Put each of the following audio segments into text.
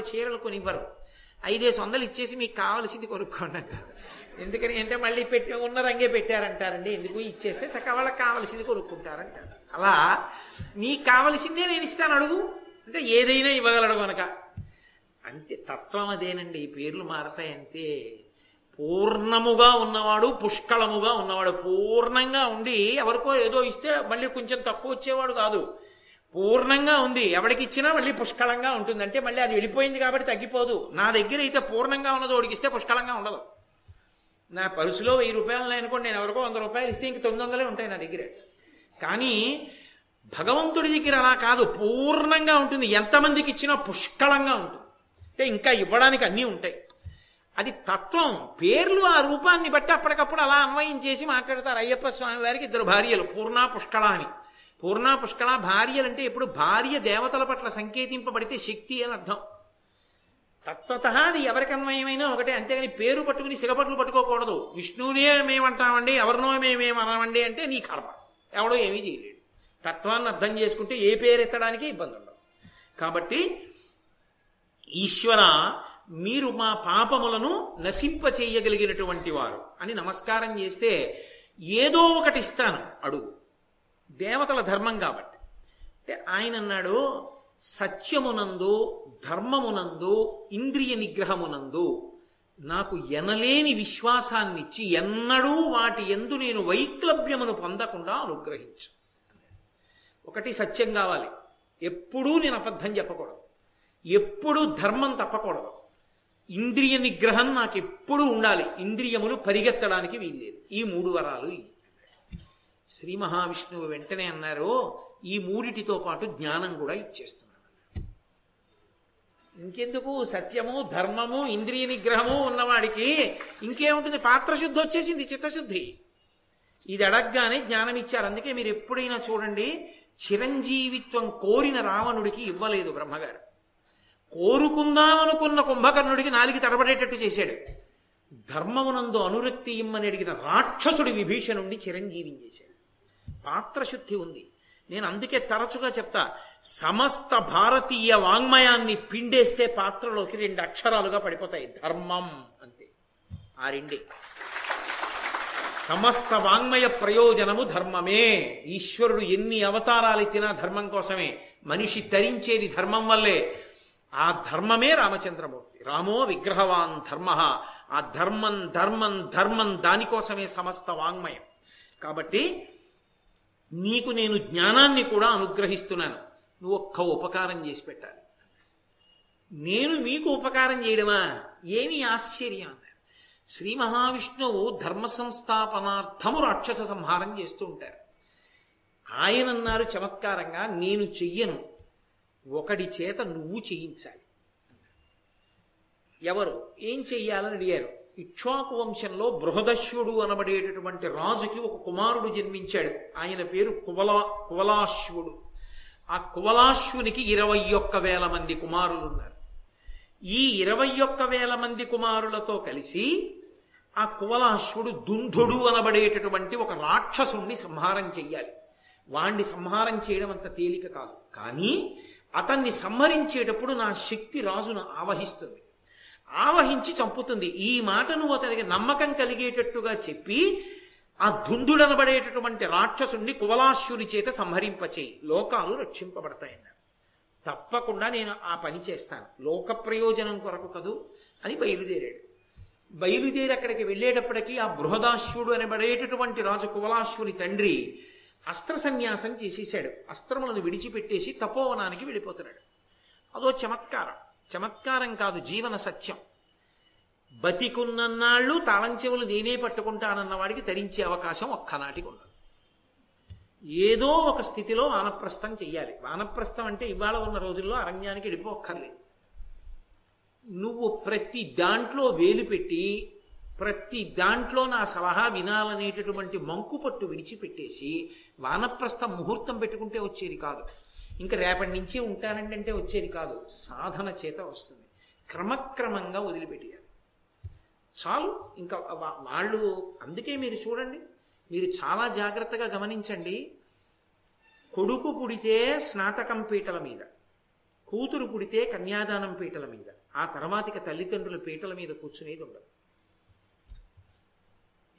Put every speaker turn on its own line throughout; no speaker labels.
చీరలు కొనివ్వరు. ఐదేసి వందలు ఇచ్చేసి మీకు కావలసింది కొనుక్కోండి అంటారు ఎందుకని అంటే మళ్ళీ పెట్టి ఉన్న రంగే పెట్టారంటారండి. ఎందుకు? ఇచ్చేస్తే చక్క వాళ్ళకి కావలసింది కొనుక్కుంటారంటారు అలా నీకు కావలసిందే నేను ఇస్తాను అడుగు. అంటే ఏదైనా ఇవ్వగలడు కనుక అంతే తత్వం అదేనండి. ఈ పేర్లు మారతాయి అంతే పూర్ణముగా ఉన్నవాడు పుష్కళముగా ఉన్నవాడు పూర్ణంగా ఉండి ఎవరికో ఏదో ఇస్తే మళ్ళీ కొంచెం తక్కువ వచ్చేవాడు కాదు. పూర్ణంగా ఉంది. ఎవడికి ఇచ్చినా మళ్ళీ పుష్కలంగా ఉంటుందంటే మళ్ళీ అది వెళ్ళిపోయింది కాబట్టి తగ్గిపోదు. నా దగ్గర అయితే పూర్ణంగా ఉన్నది ఓడికిస్తే పుష్కలంగా ఉండదు. నా పరుసులో వెయ్యి రూపాయలు అనుకోండి నేను ఎవరికో వంద రూపాయలు ఇస్తే ఇంక తొమ్మిది వందలే ఉంటాయి నా దగ్గర. కానీ భగవంతుడి దగ్గర అలా కాదు పూర్ణంగా ఉంటుంది. ఎంతమందికి ఇచ్చినా పుష్కలంగా ఉంటుంది. అంటే ఇంకా ఇవ్వడానికి అన్నీ ఉంటాయి. అది తత్వం. పేర్లు ఆ రూపాన్ని బట్టి అప్పటికప్పుడు అలా అన్వయం చేసి మాట్లాడతారు. అయ్యప్ప స్వామి వారికి ఇద్దరు భార్యలు పూర్ణ పుష్కళ అని. పూర్ణ పుష్కళ భార్యలు అంటే ఎప్పుడు భార్య దేవతల పట్ల సంకేతింపబడితే శక్తి అని అర్థం. తత్వత అది ఎవరికి అన్వయమైనా ఒకటే అంతేగాని పేరు పట్టుకుని సిగపట్లు పట్టుకోకూడదు. విష్ణువునే మేమంటామండి ఎవరినో మేమేమనమండి అంటే నీ కర్మ. ఎవడో ఏమీ చేయలేడు. తత్వాన్ని అర్థం చేసుకుంటే ఏ పేరు ఎత్తడానికి ఇబ్బంది ఉండదు. కాబట్టి ఈశ్వర మీరు మా పాపములను నశింప చేయగలిగినటువంటి వారు అని నమస్కారం చేస్తే ఏదో ఒకటి ఇస్తాను అడుగు. దేవతల ధర్మం కాబట్టి. అంటే ఆయన అన్నాడు సత్యమునందు ధర్మమునందు ఇంద్రియ నిగ్రహమునందు నాకు ఎనలేని విశ్వాసాన్నిచ్చి ఎన్నడూ వాటి ఎందు నేను వైక్లభ్యమును పొందకుండా అనుగ్రహించు. ఒకటి సత్యం కావాలి. ఎప్పుడూ నేను అబద్ధం చెప్పకూడదు. ఎప్పుడూ ధర్మం తప్పకూడదు. ఇంద్రియ నిగ్రహం నాకు ఎప్పుడూ ఉండాలి. ఇంద్రియములు పరిగెత్తడానికి వీల్లేదు. ఈ మూడు వరాలు ఇవి. శ్రీ మహావిష్ణువు వెంటనే అన్నారు ఈ మూడిటితో పాటు జ్ఞానం కూడా ఇచ్చేస్తున్నాను ఇంకెందుకు? సత్యము ధర్మము ఇంద్రియ నిగ్రహము ఉన్నవాడికి ఇంకేముంటుంది? పాత్రశుద్ధి వచ్చేసింది చిత్తశుద్ధి. ఇది అడగగానే జ్ఞానం ఇచ్చారు. అందుకే మీరు ఎప్పుడైనా చూడండి చిరంజీవిత్వం కోరిన రావణుడికి ఇవ్వలేదు బ్రహ్మగారు. కోరుకుందామనుకున్న కుంభకర్ణుడికి నాలుగు తడబడేటట్టు చేశాడు. ధర్మమునందు అనురక్తి ఇమ్మని అడిగిన రాక్షసుడి విభీషణుణ్ణి చిరంజీవిని చేశాడు. పాత్రశుద్ధి ఉంది. నేను అందుకే తరచుగా చెప్తా సమస్త భారతీయ వాంగ్మయాన్ని పిండేస్తే పాత్రలోకి రెండు అక్షరాలుగా పడిపోతాయి. ధర్మం అంతే. ఆ రెండే. సమస్త వాంగ్మయ ప్రయోజనము ధర్మమే. ఈశ్వరుడు ఎన్ని అవతారాలు ఎత్తినా ధర్మం కోసమే. మనిషి తరించేది ధర్మం వల్లే. ఆ ధర్మమే రామచంద్రమూర్తి. రామో విగ్రహవాన్ ధర్మ. ఆ ధర్మం ధర్మం ధర్మం దానికోసమే సమస్త వాంగ్మయం. కాబట్టి నీకు నేను జ్ఞానాన్ని కూడా అనుగ్రహిస్తున్నాను. నువ్వు ఒక్క ఉపకారం చేసి పెట్టాలి. నేను మీకు ఉపకారం చేయడమా? ఏమి ఆశ్చర్యం అన్నారు. శ్రీ మహావిష్ణువు ధర్మ సంస్థాపనార్థము రాక్షస సంహారం చేస్తూ ఉంటారు. ఆయన అన్నారు చమత్కారంగా నేను చెయ్యను. ఒకడి చేత నువ్వు చేయించాలి. ఎవరు? ఏం చెయ్యాలని అడిగారు? ఇక్ష్వాకు వంశంలో బృహదశ్యుడు అనబడేటటువంటి రాజుకి ఒక కుమారుడు జన్మించాడు. ఆయన పేరు కువలా కువలాశ్వుడు. ఆ కువలాశ్వునికి ఇరవై ఒక్క వేల మంది కుమారులు ఉన్నారు ఈ ఇరవై ఒక్క వేల మంది కుమారులతో కలిసి ఆ కువలాశ్వుడు దుంధుడు అనబడేటటువంటి ఒక రాక్షసుణ్ణి సంహారం చెయ్యాలి. వాణ్ణి సంహారం చేయడం అంత తేలిక కాదు. కానీ అతన్ని సంహరించేటప్పుడు నా శక్తి రాజును ఆవహిస్తుంది. ఆవహించి చంపుతుంది. ఈ మాట నువ్వు అతనికి నమ్మకం కలిగేటట్టుగా చెప్పి ఆ ధుందుడనబడేటటువంటి రాక్షసుణ్ణి కువలాశ్యుని చేత సంహరింపచేయి. లోకాలు రక్షింపబడతాయన్నారు. తప్పకుండా నేను ఆ పని చేస్తాను. లోక ప్రయోజనం కొరకు కదూ అని బయలుదేరాడు. బయలుదేరి అక్కడికి వెళ్ళేటప్పటికీ ఆ బృహదాశ్వుడు అనబడేటటువంటి రాజు కువలాశ్వుని తండ్రి అస్త్ర సన్యాసం చేసేసాడు అస్త్రములను విడిచిపెట్టేసి తపోవనానికి వెళ్ళిపోతున్నాడు. అదో చమత్కారం. చమత్కారం కాదు జీవన సత్యం. బతికున్నన్నాళ్ళు తాళం చెవులు నేనే పట్టుకుంటానన్న వాడికి తరించే అవకాశం ఒక్కనాటికి ఉండదు. ఏదో ఒక స్థితిలో వానప్రస్థం చెయ్యాలి. వానప్రస్థం అంటే ఇవాళ ఉన్న రోజుల్లో అరణ్యానికి వెళ్ళిపోక్కర్లేదు నువ్వు ప్రతి దాంట్లో వేలు పెట్టి ప్రతి దాంట్లో నా సలహా వినాలనేటటువంటి మంకు పట్టు విడిచిపెట్టేసి వానప్రస్థ ముహూర్తం పెట్టుకుంటే వచ్చేది కాదు. ఇంకా రేపటి నుంచి ఉంటానంటే వచ్చేది కాదు. సాధన చేత వస్తుంది. క్రమక్రమంగా వదిలిపెట్టేయాలి. చాలు. ఇంకా వాళ్ళు అందుకే మీరు చూడండి. మీరు చాలా జాగ్రత్తగా గమనించండి. కొడుకు పుడితే స్నాతకం పీటల మీద కూతురు పుడితే కన్యాదానం పీటల మీద ఆ తర్వాతిక తల్లిదండ్రుల పీటల మీద కూర్చునేది ఉండదు.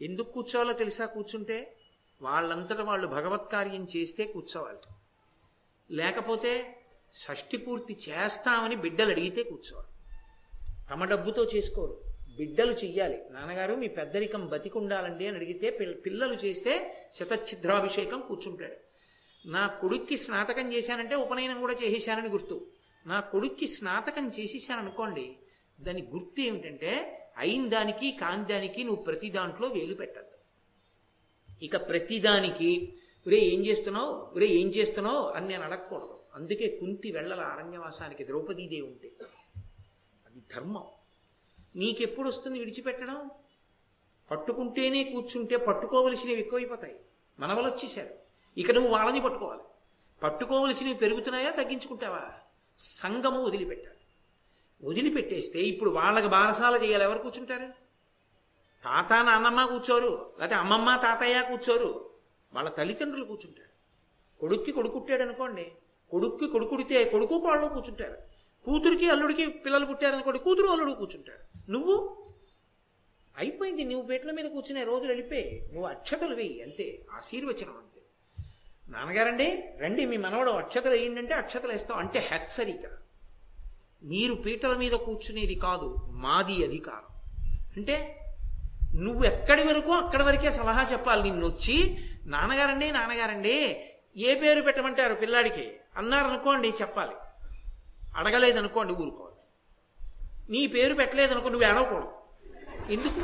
ఎందుకు కూర్చోవాలో తెలుసా? కూర్చుంటే వాళ్ళంతట వాళ్ళు భగవత్ కార్యం చేస్తే కూర్చోవాలి. లేకపోతే షష్టి పూర్తి చేస్తామని బిడ్డలు అడిగితే కూర్చోవాలి. తమ డబ్బుతో చేసుకోరు. బిడ్డలు చెయ్యాలి. నాన్నగారు మీ పెద్దరికం బతికుండాలండి అని అడిగితే పిల్లలు చేస్తే శతఛిద్రాభిషేకం కూర్చుంటాడు. నా కొడుక్కి స్నాతకం చేశానంటే ఉపనయనం కూడా చేసేశానని గుర్తు. నా కొడుక్కి స్నాతకం చేసేసాననుకోండి దాని గుర్తు ఏమిటంటే అయిన దానికి కాని దానికి నువ్వు ప్రతి దాంట్లో వేలు పెట్టద్దు. ఇక ప్రతిదానికి ఒరే ఏం చేస్తున్నావు? ఒరే ఏం చేస్తున్నావు? అని నేను అడగకూడదు. అందుకే కుంతి వెళ్ళల అరణ్యవాసానికి ద్రౌపదీదేవి ఉంటే అది ధర్మం. నీకెప్పుడు వస్తుంది విడిచిపెట్టడం? పట్టుకుంటేనే కూర్చుంటే పట్టుకోవలసినవి ఎక్కువైపోతాయి. మనవలు వచ్చేసారు ఇక నువ్వు వాళ్ళని పట్టుకోవాలి. పట్టుకోవలసినవి పెరుగుతున్నాయా తగ్గించుకుంటావా? సంగము వదిలిపెట్టాలి. వదిలిపెట్టేస్తే ఇప్పుడు వాళ్ళకి బారసాల చేయాలి. ఎవరు కూర్చుంటారు? తాత నాన్నమ్మ కూర్చోరు. లేకపోతే అమ్మమ్మ తాతయ్య కూర్చోరు. వాళ్ళ తల్లిదండ్రులు కూర్చుంటారు. కొడుక్కి కొడుకుట్టాడు అనుకోండి కొడుక్కి కొడుకుడితే కొడుకు కోళ్ళు కూర్చుంటారు. కూతురికి అల్లుడికి పిల్లలు పుట్టారనుకోండి కూతురు అల్లుడు కూర్చుంటారు నువ్వు? అయిపోయింది నువ్వు పీటల మీద కూర్చునే రోజులు వెళ్ళిపోయి నువ్వు అక్షతలు వెయ్యి అంతే ఆశీర్వచనం అంతే. నాన్నగారండి రండి మీ మనవడు అక్షతలు వేయండి అక్షతలు వేస్తాం అంటే హెచ్చరిక. మీరు పీటల మీద కూర్చునేది కాదు మాది అధికారం. అంటే నువ్వు ఎక్కడి వరకు అక్కడి వరకే సలహా చెప్పాలి నిన్ను వచ్చి నాన్నగారండి నాన్నగారండి ఏ పేరు పెట్టమంటారు పిల్లాడికి? అన్నారనుకోండి చెప్పాలి. అడగలేదనుకోండి ఊరుకోవాలి. నీ పేరు పెట్టలేదనుకో నువ్వు ఏడవకూడదు ఎందుకు?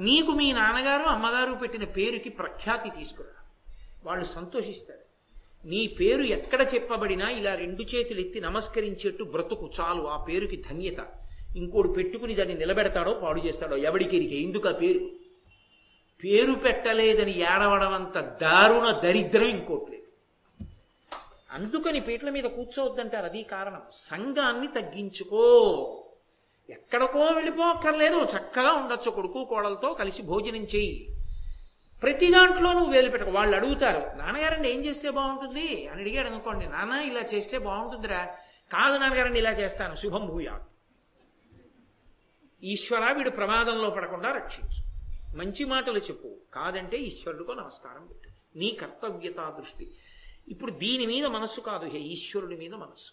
నీకు మీ నాన్నగారు అమ్మగారు పెట్టిన పేరుకి ప్రఖ్యాతి తీసుకురా. వాళ్ళు సంతోషిస్తారు. నీ పేరు ఎక్కడ చెప్పబడినా ఇలా రెండు చేతులు ఎత్తి నమస్కరించేట్టు బ్రతుకు చాలు ఆ పేరుకి ధన్యత. ఇంకోడు పెట్టుకుని దాన్ని నిలబెడతాడో పాడు చేస్తాడో ఎవడికెరికే ఎందుకు ఆ పేరు? పేరు పెట్టలేదని ఏడవడం అంత దారుణ దరిద్రం ఇంకోటి అందుకని పీటల మీద కూర్చోవద్దంటారు. అది కారణం. సంఘాన్ని తగ్గించుకో. ఎక్కడికో వెళ్ళిపోక్కర్లేదు. చక్కగా ఉండొచ్చు కొడుకు కోడలతో కలిసి భోజనం చేయి ప్రతి దాంట్లో నువ్వు వేలు పెట్టకు. వాళ్ళు అడుగుతారు నాన్నగారండి ఏం చేస్తే బాగుంటుంది? అని అడిగాడు అనుకోండి నాన్న ఇలా చేస్తే బాగుంటుందిరా. కాదు నాన్నగారండి ఇలా చేస్తాను. శుభం భూయా ఈశ్వర వీడు ప్రమాదంలో పడకుండా రక్షించు. మంచి మాటలు చెప్పు. కాదంటే ఈశ్వరుడికో నమస్కారం పెట్టు. నీ కర్తవ్యతా దృష్టి. ఇప్పుడు దీని మీద మనస్సు కాదు హే ఈశ్వరుడి మీద మనస్సు.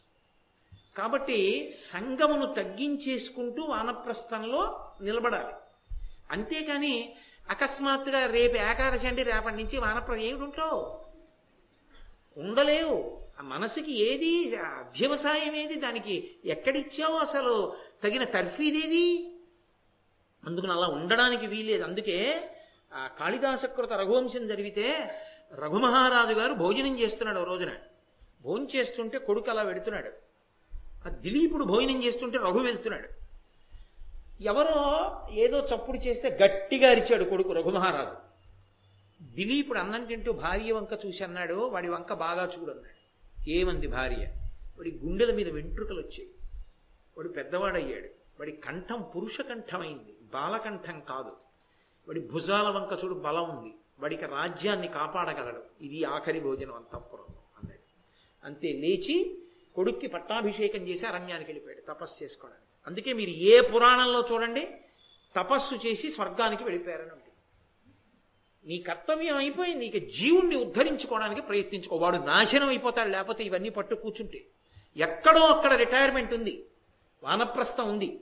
కాబట్టి సంగమును తగ్గించేసుకుంటూ వానప్రస్థంలో నిలబడాలి. అంతేకాని అకస్మాత్తుగా రేపు ఏకాదశి అంటే రేపటి నుంచి వానప్ర ఏమిటి ఉంటావు? ఉండలేవు. ఆ మనసుకి ఏది అధ్యవసాయం ఏది దానికి ఎక్కడిచ్చావు అసలు? తగిన తర్ఫీదేది అందుకని అలా ఉండడానికి వీలేదు అందుకే ఆ కాళిదాసకృత రఘువంశం జరిగితే రఘుమహారాజు గారు భోజనం చేస్తున్నాడు ఓ రోజున. భోజనం చేస్తుంటే కొడుకు అలా వెడుతున్నాడు ఆ దిలీపుడు భోజనం చేస్తుంటే రఘు వెళ్తున్నాడు. ఎవరో ఏదో చప్పుడు చేస్తే గట్టిగా అరిచాడు కొడుకు రఘుమహారాజు. దిలీపుడు అన్నం తింటూ భార్య వంక చూసి అన్నాడు వాడి వంక బాగా చూడన్నాడు ఏమంది భార్య? వాడి గుండెల మీద వెంట్రుకలు వచ్చాయి. వాడు పెద్దవాడయ్యాడు. వాడి కంఠం పురుష కంఠమైంది బాలకంఠం కాదు. వాడి భుజాల వంక చూడు బలం ఉంది. వాడికి రాజ్యాన్ని కాపాడగలడు. ఇది ఆఖరి భోజనం అంతఃపురం అన్నాడు అంతే లేచి కొడుక్కి పట్టాభిషేకం చేసి అరణ్యానికి వెళ్ళిపోయాడు తపస్సు చేసుకోవడానికి. అందుకే మీరు ఏ పురాణంలో చూడండి తపస్సు చేసి స్వర్గానికి వెళ్ళిపోయారని ఉంటుంది. నీ కర్తవ్యం అయిపోయింది ఇక జీవుణ్ణి ఉద్ధరించుకోవడానికి ప్రయత్నించుకో. వాడు నాశనం అయిపోతాడు లేకపోతే ఇవన్నీ పట్టు కూర్చుంటే. ఎక్కడో అక్కడ రిటైర్మెంట్ ఉంది వానప్రస్థం ఉంది.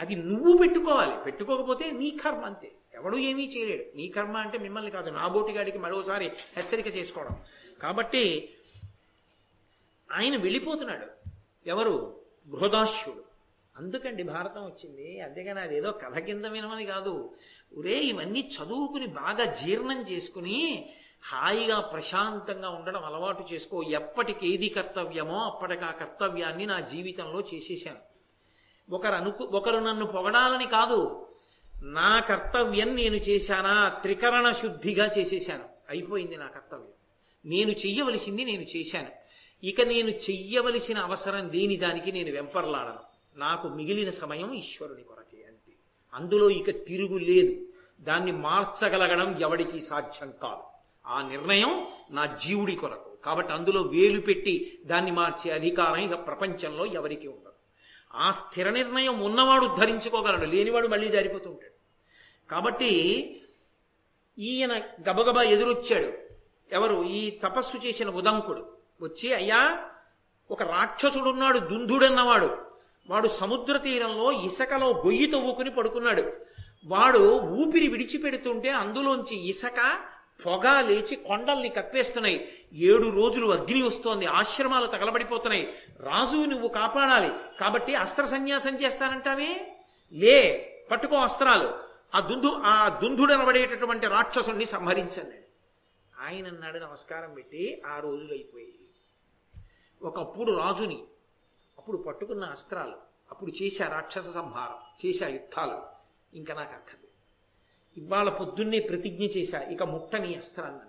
అది నువ్వు పెట్టుకోవాలి. పెట్టుకోకపోతే నీ కర్మ అంతే. ఎవడు ఏమీ చేయలేడు. నీ కర్మ అంటే మిమ్మల్ని కాదు నా బోటిగాడికి మరోసారి హెచ్చరిక చేసుకోవడం. కాబట్టి ఆయన వెళ్ళిపోతున్నాడు. ఎవరు? బృహదాశ్యుడు. అందుకండి భారతం వచ్చింది. అంతేగాని అదేదో కథ కింద వినమని కాదు. ఒరే ఇవన్నీ చదువుకుని బాగా జీర్ణం చేసుకుని హాయిగా ప్రశాంతంగా ఉండడం అలవాటు చేసుకో. ఎప్పటికి ఏది కర్తవ్యమో అప్పటికి ఆ కర్తవ్యాన్ని నా జీవితంలో చేసేసాను ఒకరు అనుకు ఒకరు నన్ను పొగడాలని కాదు. నా కర్తవ్యం నేను చేశానా? త్రికరణ శుద్ధిగా చేసేశాను. అయిపోయింది నా కర్తవ్యం. నేను చెయ్యవలసింది నేను చేశాను. ఇక నేను చెయ్యవలసిన అవసరం లేని దానికి నేను వెంపర్లాడను. నాకు మిగిలిన సమయం ఈశ్వరుని కొరకే అంతే. అందులో ఇక తిరుగు లేదు. దాన్ని మార్చగలగడం ఎవడికి సాధ్యం కాదు. ఆ నిర్ణయం నా జీవుడి కొరకు. కాబట్టి అందులో వేలు పెట్టి దాన్ని మార్చే అధికారం ఇక ప్రపంచంలో ఎవరికి ఉండదు. ఆ స్థిర నిర్ణయం ఉన్నవాడు ధరించుకోగలడు. లేనివాడు మళ్ళీ జారిపోతూ ఉంటాడు. కాబట్టి ఈయన గబగబా ఎదురొచ్చాడు. ఎవరు? ఈ తపస్సు చేసిన ఉదంకుడు. వచ్చి అయ్యా ఒక రాక్షసుడున్నాడు దుందుడన్నవాడు. వాడు సముద్ర తీరంలో ఇసకలో గొయ్యి తవ్వుకుని పడుకున్నాడు. వాడు ఊపిరి విడిచిపెడుతుంటే అందులోంచి ఇసక పొగ లేచి కొండల్ని కప్పేస్తున్నాయి. ఏడు రోజులు అగ్ని వస్తోంది ఆశ్రమాలు తగలబడిపోతున్నాయి. రాజు నువ్వు కాపాడాలి. కాబట్టి అస్త్ర సన్యాసం చేస్తానంటావే? లే పట్టుకో అస్త్రాలు. ఆ దుందు ఆ దుందుడనబడేటటువంటి రాక్షసుని సంహరించండి. ఆయన అన్నాడు నమస్కారం పెట్టి ఆ రోజులు అయిపోయాయి. ఒకప్పుడు రాజుని అప్పుడు పట్టుకున్న అస్త్రాలు అప్పుడు చేశా రాక్షస సంహారం చేశా యుద్ధాలు ఇంకా నాకు అక్కర్లేదు. ఇవాళ పొద్దున్నే ప్రతిజ్ఞ చేశా ఇక ముట్టని అస్త్రాన్ని.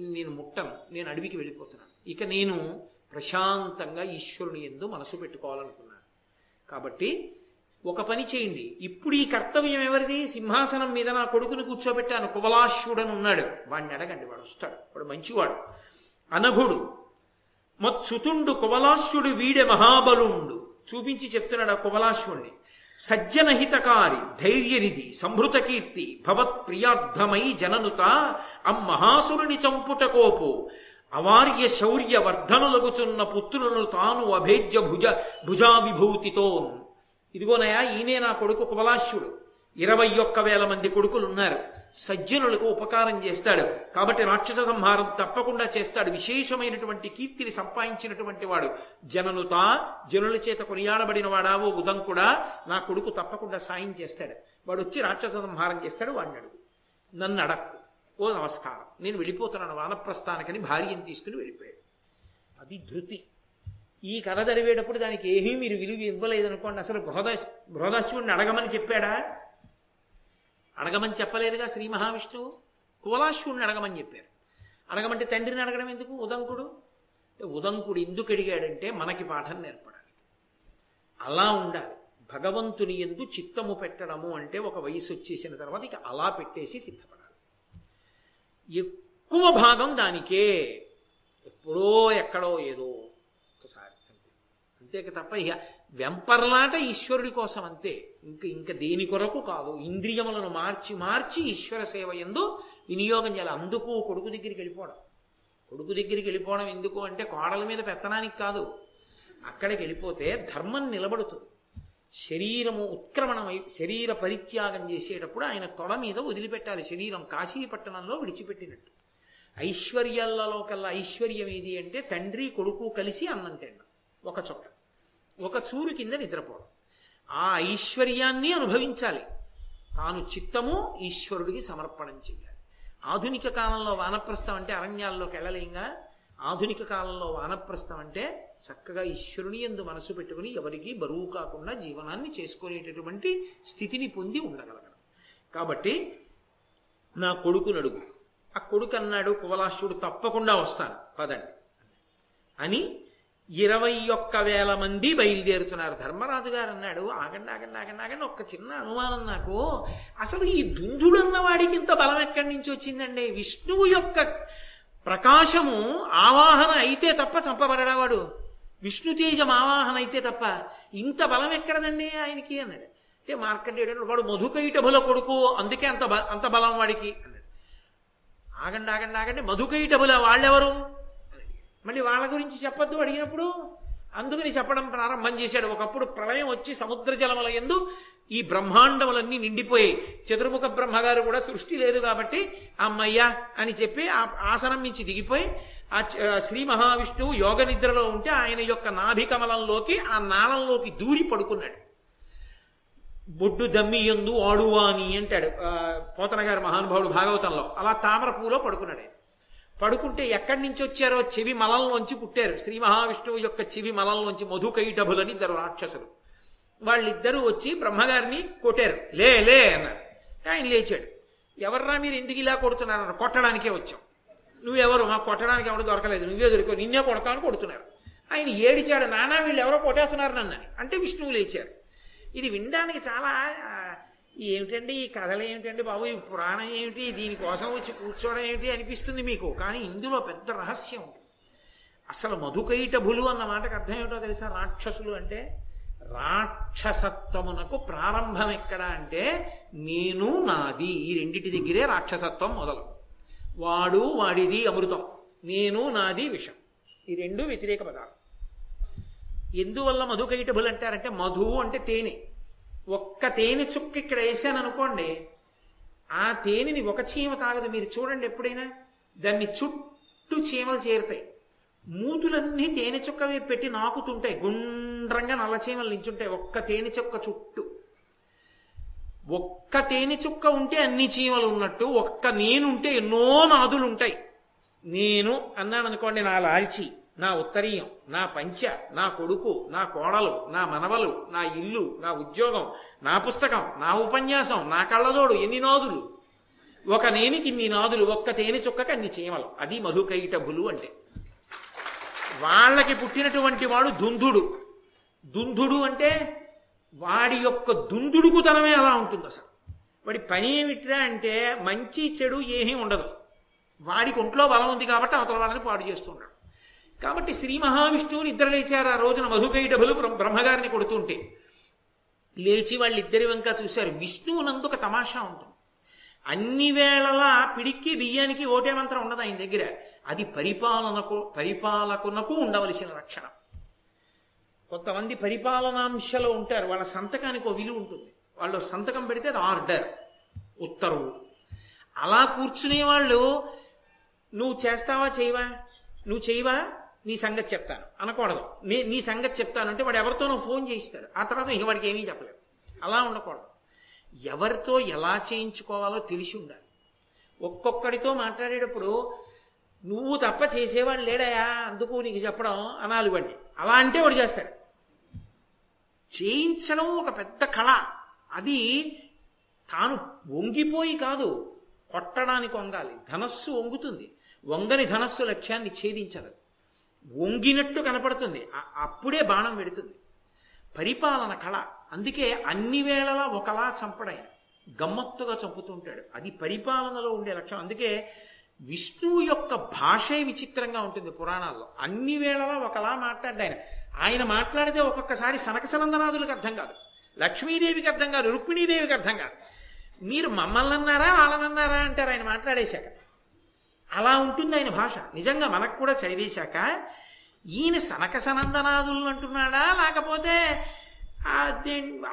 నేను ముట్టను నేను అడవికి వెళ్ళిపోతున్నాను. ఇక నేను ప్రశాంతంగా ఈశ్వరుని ఎందు మనసు పెట్టుకోవాలనుకున్నాను. కాబట్టి ఒక పని చేయండి. ఇప్పుడు ఈ కర్తవ్యం ఎవరిది? సింహాసనం మీద నా కొడుకుని కూర్చోబెట్టాను. కుబలాశ్వుడని ఉన్నాడు. వాడిని అడగండి వాడు వస్తాడు. వాడు మంచివాడు. అనఘుడు. మత్సుతుండు కుబలాశ్వుడు వీడే మహాబలుండు. చూపించి చెప్తున్నాడు ఆ కుబలాశ్వుణ్ణి సజ్జనహితకారి ధైర్యనిధి సంభృత కీర్తి భవత్ ప్రియార్థమై జననుత అమ్మహాసురుని చంపుట కోపు. అవార్య శౌర్య వర్ధనులగుచున్న పుత్రులను తాను అభేద్య భుజ భుజావిభూతితో ఇదిగోనయా ఈయనే నా కొడుకు కుబలాశ్యుడు ఇరవై ఒక్క వేల మంది కొడుకులు ఉన్నారు సజ్జనులకు ఉపకారం చేస్తాడు. కాబట్టి రాక్షస సంహారం తప్పకుండా చేస్తాడు. విశేషమైనటువంటి కీర్తిని సంపాదించినటువంటి వాడు. జననుత జనుల చేత కొనియాడబడిన వాడావో ఉదంకుడా నా కొడుకు తప్పకుండా సాయం చేస్తాడు. వాడు వచ్చి రాక్షస సంహారం చేస్తాడు వాడిని అడుగు. నన్ను అడక్కు. ఓ నమస్కారం. నేను వెళ్ళిపోతున్నాను వానప్రస్థానికని భార్యను తీసుకుని వెళ్ళిపోయాడు. అది ధృతి. ఈ కథ జరిగేటప్పుడు దానికి ఏమీ మీరు విలువ ఇవ్వలేదనుకోండి. అసలు బృహద బృహదాశ్వుడిని అడగమని చెప్పాడా? అడగమని చెప్పలేదుగా శ్రీ మహావిష్ణువు? కువలాశ్వుడిని అడగమని చెప్పారు. అడగమంటే తండ్రిని అడగడం ఎందుకు? ఉదంకుడు? ఉదంకుడు ఎందుకు అడిగాడంటే మనకి పాఠం నేర్పడాలి. అలా ఉండాలి. భగవంతుని ఎందు చిత్తము పెట్టడము అంటే ఒక వయసు వచ్చేసిన తర్వాత ఇక అలా పెట్టేసి సిద్ధపడాలి. ఎక్కువ భాగం దానికే. ఎప్పుడో ఎక్కడో ఏదో అంతేక తప్ప ఇక వెంపర్లాట ఈశ్వరుడి కోసం అంతే. ఇంక ఇంక దేని కొరకు కాదు. ఇంద్రియములను మార్చి మార్చి ఈశ్వర సేవ ఎందు వినియోగం చేయాలి. అందుకు కొడుకు దగ్గరికి వెళ్ళిపోవడం. కొడుకు దగ్గరికి వెళ్ళిపోవడం ఎందుకు అంటే కోడల మీద పెత్తనానికి కాదు. అక్కడికి వెళ్ళిపోతే ధర్మం నిలబడుతుంది. శరీరము ఉత్క్రమణమై శరీర పరిత్యాగం చేసేటప్పుడు ఆయన తొడ మీద వదిలిపెట్టాలి. శరీరం కాశీపట్టణంలో విడిచిపెట్టినట్టు. ఐశ్వర్యాలలో కల్లా ఐశ్వర్యం ఏది అంటే తండ్రి కొడుకు కలిసి అన్నం తినడం. ఒక చోట. ఒక చూరు కింద నిద్రపోవడం. ఆ ఐశ్వర్యాన్ని అనుభవించాలి. తాను చిత్తము ఈశ్వరుడికి సమర్పణం చేయాలి ఆధునిక కాలంలో వానప్రస్థం అంటే అరణ్యాల్లోకి వెళ్ళలేంగా? ఆధునిక కాలంలో వానప్రస్థం అంటే చక్కగా ఈశ్వరుని ఎందు మనసు పెట్టుకుని ఎవరికి బరువు కాకుండా జీవనాన్ని చేసుకునేటటువంటి స్థితిని పొంది ఉండగలగడం. కాబట్టి నా కొడుకు నడుగు. ఆ కొడుకు అన్నాడు కువలాశ్యుడు తప్పకుండా వస్తాను. పదండి. అని ఇరవై ఒక్క వేల మంది బయలుదేరుతున్నారు. ధర్మరాజు గారు అన్నాడు ఆగండి ఆగండి ఆగండి ఆగండి ఒక్క చిన్న అనుమానం నాకు. అసలు ఈ దుందుడన్న వాడికి ఇంత బలం ఎక్కడి నుంచి వచ్చిందండి? విష్ణువు యొక్క ప్రకాశము ఆవాహన అయితే తప్ప చంపబడవాడు విష్ణు తేజం ఆవాహన అయితే తప్ప ఇంత బలం ఎక్కడదండి ఆయనకి అన్నాడు. అంటే మార్కండేయుడు వాడు మధుకైటభుల కొడుకు అందుకే అంత అంత బలం వాడికి అన్నాడు. ఆగండి ఆగండి ఆగండి మధుకైటభుల వాళ్ళెవరు? మళ్ళీ వాళ్ళ గురించి చెప్పొద్దు అడిగినప్పుడు అందుకని చెప్పడం ప్రారంభం చేశాడు. ఒకప్పుడు ప్రళయం వచ్చి సముద్ర జలముల ఎందు ఈ బ్రహ్మాండములన్నీ నిండిపోయి చతుర్ముఖ బ్రహ్మగారు కూడా సృష్టి లేదు కాబట్టి అమ్మయ్యా అని చెప్పి ఆ ఆసనం నుంచి దిగిపోయి ఆ శ్రీ మహావిష్ణువు యోగ నిద్రలో ఉంటే ఆయన యొక్క నాభికమలంలోకి ఆ నాళంలోకి దూరి పడుకున్నాడు. బొడ్డు దమ్మియందు ఆడువాని అంటాడు. పోతన గారి మహానుభావుడు భాగవతంలో. అలా తామర పూలో పడుకున్నాడు ఆయన. పడుకుంటే ఎక్కడి నుంచి వచ్చారో చెవి మలంలోంచి పుట్టారు. శ్రీ మహావిష్ణువు యొక్క చెవి మలంలోంచి మధుకైటభులని ఇద్దరు రాక్షసులు. వాళ్ళిద్దరూ వచ్చి బ్రహ్మగారిని కొట్టారు. లే లే అన్నారు. ఆయన లేచాడు. ఎవర్రా మీరు ఎందుకు ఇలా కొడుతున్నారు కొట్టడానికే వచ్చాం. నువ్వెవరు? మా కొట్టడానికి ఎవరు దొరకలేదు. నువ్వే దొరికో నిన్నే కొడతాను కొడుతున్నారు. ఆయన ఏడిచాడు. నానా వీళ్ళు ఎవరో కొట్టేస్తున్నారు నన్నని అంటే విష్ణువు లేచారు ఇది వినడానికి చాలా ఏమిటండి ఈ కథలు ఏమిటండి బాబు? ఈ పురాణం ఏమిటి? దీనికోసం వచ్చి కూర్చోవడం ఏమిటి అనిపిస్తుంది మీకు? కానీ ఇందులో పెద్ద రహస్యం. అసలు మధుకైటభులు అన్న మాటకు అర్థం ఏమిటో తెలుసా రాక్షసులు అంటే? రాక్షసత్వమునకు ప్రారంభం ఎక్కడ అంటే నేను నాది ఈ రెండిటి దగ్గరే రాక్షసత్వం మొదలు. వాడు వాడిది అమృతం. నేను నాది విషం. ఈ రెండు వ్యతిరేక పదాలు. ఎందువల్ల మధుకైటభులు అంటారంటే మధు అంటే తేనె. ఒక్క తేనె చుక్క ఇక్కడ వేసాను అనుకోండి ఆ తేనెని ఒక చీమ తాగదు. మీరు చూడండి ఎప్పుడైనా దాన్ని చుట్టూ చీమలు చేరుతాయి. మూతులన్నీ తేనె చుక్కవి పెట్టి నాకుతుంటాయి. గుండ్రంగా నల్ల చీమలు నించుంటాయి ఒక్క తేనె చుక్క చుట్టూ. ఒక్క తేనె చుక్క ఉంటే అన్ని చీమలు ఉన్నట్టు ఒక్క నేనుంటే ఎన్నో నాదులు ఉంటాయి నేను అన్నాను అనుకోండి నా లాల్చి. నా ఉత్తరీయం నా పంచ నా కొడుకు నా కోడలు నా మనవలు నా ఇల్లు నా ఉద్యోగం నా పుస్తకం నా ఉపన్యాసం నా కళ్ళదోడు ఎన్ని నాదులు? ఒక నేనికి ఇన్ని నాదులు ఒక్క తేనె చుక్కకి అన్ని చీమలు. అది మధుకైటభులు అంటే. వాళ్ళకి పుట్టినటువంటి వాడు దుందుడు. దుందుడు అంటే వాడి యొక్క దుందుడుకుతనమే అలా ఉంటుంది అసలు. వాడి పని ఏమిట్రా అంటే మంచి చెడు ఏమీ ఉండదు. వాడికి ఒంట్లో బలం ఉంది కాబట్టి అవతల వాళ్ళని పాడు చేస్తున్నాడు కాబట్టి శ్రీ మహావిష్ణువు నిద్ర లేచారు. ఆ రోజున మధుకైటభులు బ్రహ్మగారిని కొడుతుంటే. లేచి వాళ్ళిద్దరి వంక చూశారు. విష్ణువునందుక తమాషా ఉంటుంది. అన్ని వేళలా పిడిక్కి బియ్యానికి ఓటే మంత్రం ఉండదు ఆయన దగ్గర. అది పరిపాలనకు పరిపాలకునకు ఉండవలసిన రక్షణ. కొంతమంది పరిపాలనాంశలో ఉంటారు. వాళ్ళ సంతకానికి ఒక విలువ ఉంటుంది. వాళ్ళు సంతకం పెడితే అది ఆర్డర్ ఉత్తర్వు. అలా కూర్చునే వాళ్ళు నువ్వు చేస్తావా చేయవా? నువ్వు చేయవా? నీ సంగతి చెప్తాను. అనకూడదు. నీ నీ సంగతి చెప్తానంటే వాడు ఎవరితోనో ఫోన్ చేయిస్తాడు. ఆ తర్వాత ఇంక వాడికి ఏమీ చెప్పలేదు అలా ఉండకూడదు. ఎవరితో ఎలా చేయించుకోవాలో తెలిసి ఉండాలి. ఒక్కొక్కడితో మాట్లాడేటప్పుడు నువ్వు తప్ప చేసేవాడు లేడయా? అందుకు నీకు చెప్పడం అనాలి వాడిని అలా అంటే వాడు చేస్తాడు. చేయించడం ఒక పెద్ద కళ. అది తాను వంగిపోయి కాదు కొట్టడానికి వంగాలి ధనస్సు వంగుతుంది. వంగని ధనస్సు లక్ష్యాన్ని ఛేదించదు. వంగినట్టు కనపడుతుంది. అప్పుడే బాణం పెడుతుంది పరిపాలన కళ. అందుకే అన్ని వేళలా ఒకలా చంపడాయన గమ్మత్తుగా చంపుతుంటాడు అది పరిపాలనలో ఉండే లక్ష్యం అందుకే విష్ణువు యొక్క భాషే విచిత్రంగా ఉంటుంది పురాణాల్లో. అన్ని వేళలా ఒకలా మాట్లాడ్డాయన. ఆయన ఆయన మాట్లాడితే ఒక్కొక్కసారి సనకసనందనాథులకు అర్థం కాదు. లక్ష్మీదేవికి అర్థం కాదు. రుక్మిణీదేవికి అర్థం కాదు. మీరు మమ్మల్ని అన్నారా వాళ్ళనన్నారా అంటారు ఆయన మాట్లాడేశాక. అలా ఉంటుంది ఆయన భాష. నిజంగా మనకు కూడా చదివేశాక ఈయన సనక సనందనాదులు అంటున్నాడా? లేకపోతే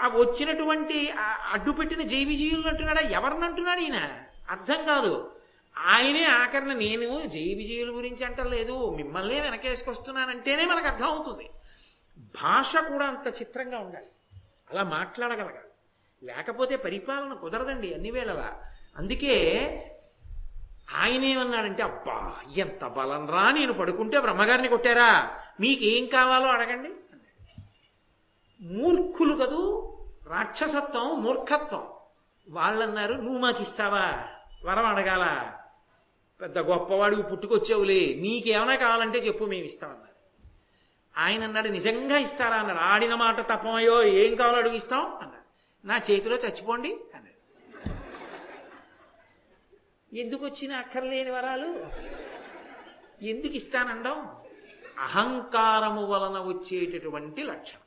వచ్చినటువంటి అడ్డుపెట్టిన జైవిజీవులను అంటున్నాడా? ఎవరిని అంటున్నాడు ఈయన? అర్థం కాదు. ఆయనే ఆఖరణ నేను జైవిజీవుల గురించి అంటలేదు. మిమ్మల్నే వెనకేసుకొస్తున్నానంటేనే మనకు అర్థం అవుతుంది. భాష కూడా అంత చిత్రంగా ఉండాలి. అలా మాట్లాడగలగాలి. లేకపోతే పరిపాలన కుదరదండి అన్ని వేళలా. అందుకే ఆయన ఏమన్నాడంటే అబ్బా ఎంత బలం రా నేను పడుకుంటే బ్రహ్మగారిని కొట్టారా? మీకేం కావాలో అడగండి. మూర్ఖులు కదూ రాక్షసత్వం మూర్ఖత్వం. వాళ్ళన్నారు నువ్వు మాకు ఇస్తావా వరం అడగాల? పెద్ద గొప్పవాడికి పుట్టుకొచ్చావులే నీకేమైనా కావాలంటే చెప్పు మేము ఇస్తామన్నారు ఆయన అన్నాడు నిజంగా ఇస్తారా? అన్నాడు. ఆడిన మాట తప్పమయ్యో ఏం కావాలో అడుగు ఇస్తాం అన్నాడు. నా చేతిలో చచ్చిపోండి అన్నాడు ఎందుకు వచ్చిన అక్కర్లేని వరాలు? ఎందుకు ఇస్తానండం? అహంకారము వలన వచ్చేటటువంటి లక్షణం.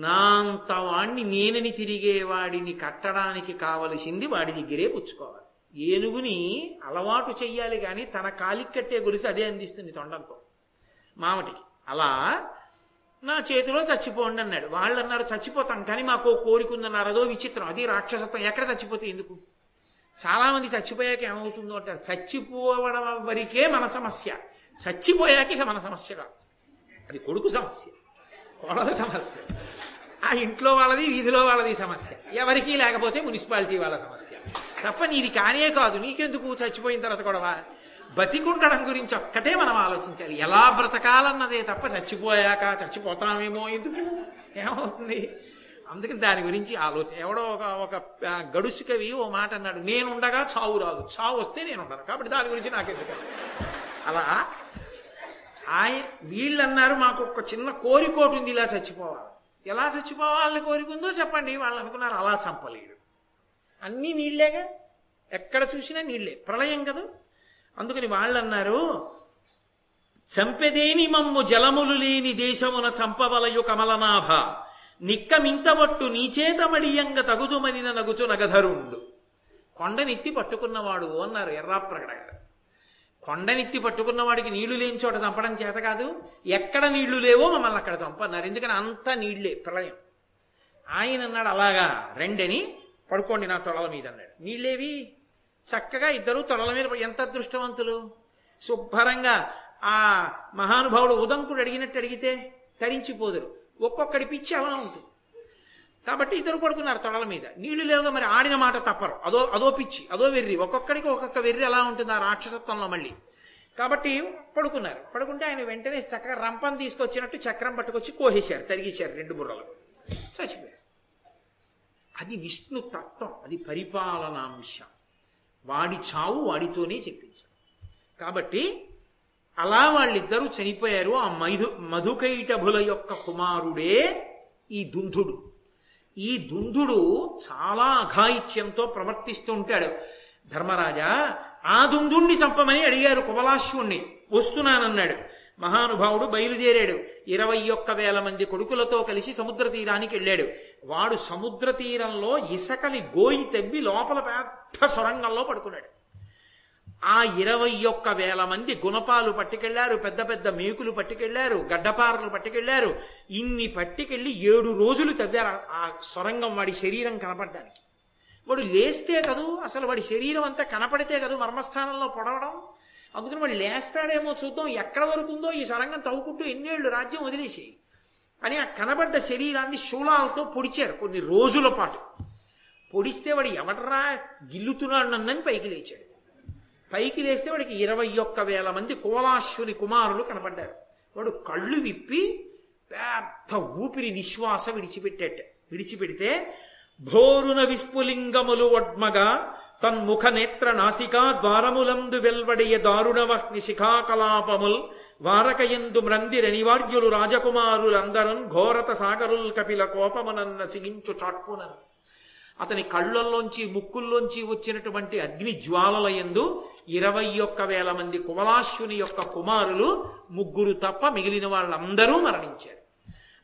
నాంత వాణ్ణి నేనని తిరిగేవాడిని కట్టడానికి కావలసింది వాడి దగ్గరే పుచ్చుకోవాలి. ఏనుగుని అలవాటు చెయ్యాలి కానీ తన కాలికి కట్టే గురిసి అదే అందిస్తుంది తొండంతో. మామటికి. అలా నా చేతిలో చచ్చిపోండి అన్నాడు వాళ్ళు అన్నారు చచ్చిపోతాం కానీ మాకు కోరికుందన్నారు అదో విచిత్రం. అది రాక్షసత్వం. ఎక్కడ చచ్చిపోతే ఎందుకు? చాలామంది చచ్చిపోయాక ఏమవుతుందో అంటారు చచ్చిపోవడం వరకే మన సమస్య. చచ్చిపోయాక ఇక మన సమస్య కాదు. అది కొడుకు సమస్య కోడల సమస్య ఆ ఇంట్లో వాళ్ళది వీధిలో వాళ్ళది సమస్య. ఎవరికీ లేకపోతే మున్సిపాలిటీ వాళ్ళ సమస్య. తప్ప నీది కానే కాదు నీకెందుకు చచ్చిపోయిన తర్వాత గొడవ? బతికుండడం గురించి ఒక్కటే మనం ఆలోచించాలి. ఎలా బ్రతకాలన్నదే తప్ప చచ్చిపోయాక చచ్చిపోతామేమో ఎందుకు? ఏమవుతుంది? అందుకని దాని గురించి ఆలోచన ఎవడో ఒక ఒక గడుసు కవి ఓ మాట అన్నాడు నేనుండగా చావు రాదు. చావు వస్తే నేను ఉండను కాబట్టి దాని గురించి నాకెందుకు? అలా ఆయ వీళ్ళన్నారు మాకు ఒక చిన్న కోరికోటి ఉంది ఇలా చచ్చిపోవాలి. ఎలా చచ్చిపోవాలని ఉందో చెప్పండి. వాళ్ళు అనుకున్నారు అలా చంపలేడు. అన్నీ నీళ్ళేగా? ఎక్కడ చూసినా నీళ్ళే. ప్రళయం కదా? అందుకని వాళ్ళు అన్నారు చంపెదేని మమ్ము జలములు లేని దేశమున చంపవలయు కమలనాభ. నిక్కమింతవట్టు నీచేత మడియంగ తగుదుమనిన నగుచు నగధరుండు. కొండనెత్తి పట్టుకున్నవాడు అన్నారు ఎర్రాప్రగడ కొండనెత్తి పట్టుకున్నవాడికి నీళ్ళు లేని చోట చంపడం చేత కాదు ఎక్కడ నీళ్ళు లేవో మమ్మల్ని అక్కడ చంపన్నారు. ఎందుకని అంతా నీళ్ళే ప్రళయం. ఆయన అన్నాడు అలాగా రెండని పడుకోండి నా తొడల మీద అన్నాడు. నీళ్ళేవి చక్కగా ఇద్దరు తొడల మీద ఎంత అదృష్టవంతులు? శుభ్రంగా ఆ మహానుభావుడు ఉదంకుడు అడిగినట్టు అడిగితే తరించిపోదురు. ఒక్కొక్కడి పిచ్చి అలా ఉంటుంది. కాబట్టి ఇద్దరు పడుకున్నారు తొడల మీద. నీళ్ళు లేవుగా మరి ఆడిన మాట తప్పరు. అదో అదో పిచ్చి అదో వెర్రి. ఒక్కొక్కడికి ఒక్కొక్క వెర్రి ఎలా ఉంటుంది ఆ రాక్షసత్వంలో మళ్ళీ. కాబట్టి పడుకున్నారు. పడుకుంటే ఆయన వెంటనే చక్కగా రంపం తీసుకొచ్చినట్టు చక్రం పట్టుకొచ్చి కోసేశారు తరిగేశారు రెండు బుర్రలు. చచ్చిపోయారు. అది విష్ణు తత్వం అది పరిపాలనాంశం వాడి చావు వాడితోనే చెప్పించారు కాబట్టి అలా వాళ్ళిద్దరూ చనిపోయారు. ఆ మధు మధుకైటభుల యొక్క కుమారుడే ఈ దుంధుడు ఈ దుంధుడు చాలా అఘాయిత్యంతో ప్రవర్తిస్తూ ఉంటాడు. ధర్మరాజా ఆ దుందుణ్ణి చంపమని అడిగారు కుబలాశ్వుణ్ణి. వస్తున్నానన్నాడు. మహానుభావుడు బయలుదేరాడు. ఇరవై ఒక్క వేల మంది కొడుకులతో కలిసి సముద్ర తీరానికి వెళ్ళాడు. వాడు సముద్ర తీరంలో ఇసకలి గోయి తవ్వి లోపల పెద్ద సొరంగంలో పడుకున్నాడు. ఆ ఇరవై ఒక్క వేల మంది గుణపాలు పట్టుకెళ్ళారు పెద్ద పెద్ద మేకులు పట్టుకెళ్ళారు గడ్డపారలు పట్టుకెళ్ళారు. ఇన్ని పట్టుకెళ్ళి ఏడు రోజులు తవ్వారు ఆ- ఆ సొరంగం వాడి శరీరం కనపడడానికి. వాడు లేస్తే కదూ అసలు వాడి శరీరం అంతా కనపడితే కదూ మర్మస్థానంలో పొడవడం? అందుకని వాడు లేస్తాడేమో చూద్దాం ఎక్కడ వరకు ఉందో ఈ సొరంగం తవ్వుకుంటూ ఎన్నేళ్ళు రాజ్యం వదిలేసి. అని ఆ కనబడ్డ శరీరాన్ని శూలాలతో పొడిచారు కొన్ని రోజుల పాటు. పొడిస్తే వాడు ఎవడరా గిల్లుతున్నాడు నన్నని పైకి లేచాడు. పైకి లేస్తే వాడికి ఇరవై ఒక్క వేల మంది కోలాశ్వరి కుమారులు కనపడ్డారు. వాడు కళ్ళు విప్పి పెద్ద ఊపిరి నిశ్వాస విడిచిపెట్టాట. విడిచిపెడితే భోరున విస్ఫులింగములు ఒడ్మగా తన్ముఖ నేత్ర నాసికా ద్వారములందు వెల్వడియ దారుణవహ్ని శిఖాకలాపముల్ వారకయందు మ్రందిరనివార్యులు రాజకుమారులందరం ఘోరత సాగరుల్ కపిల కోపమనన్న సిగించు చాట్పునన్. అతని కళ్ళల్లోంచి ముక్కుల్లోంచి వచ్చినటువంటి అగ్ని జ్వాలల యందు ఇరవై ఒక్క వేల మంది కుమలాశ్వుని యొక్క కుమారులు ముగ్గురు తప్ప మిగిలిన వాళ్ళందరూ మరణించారు.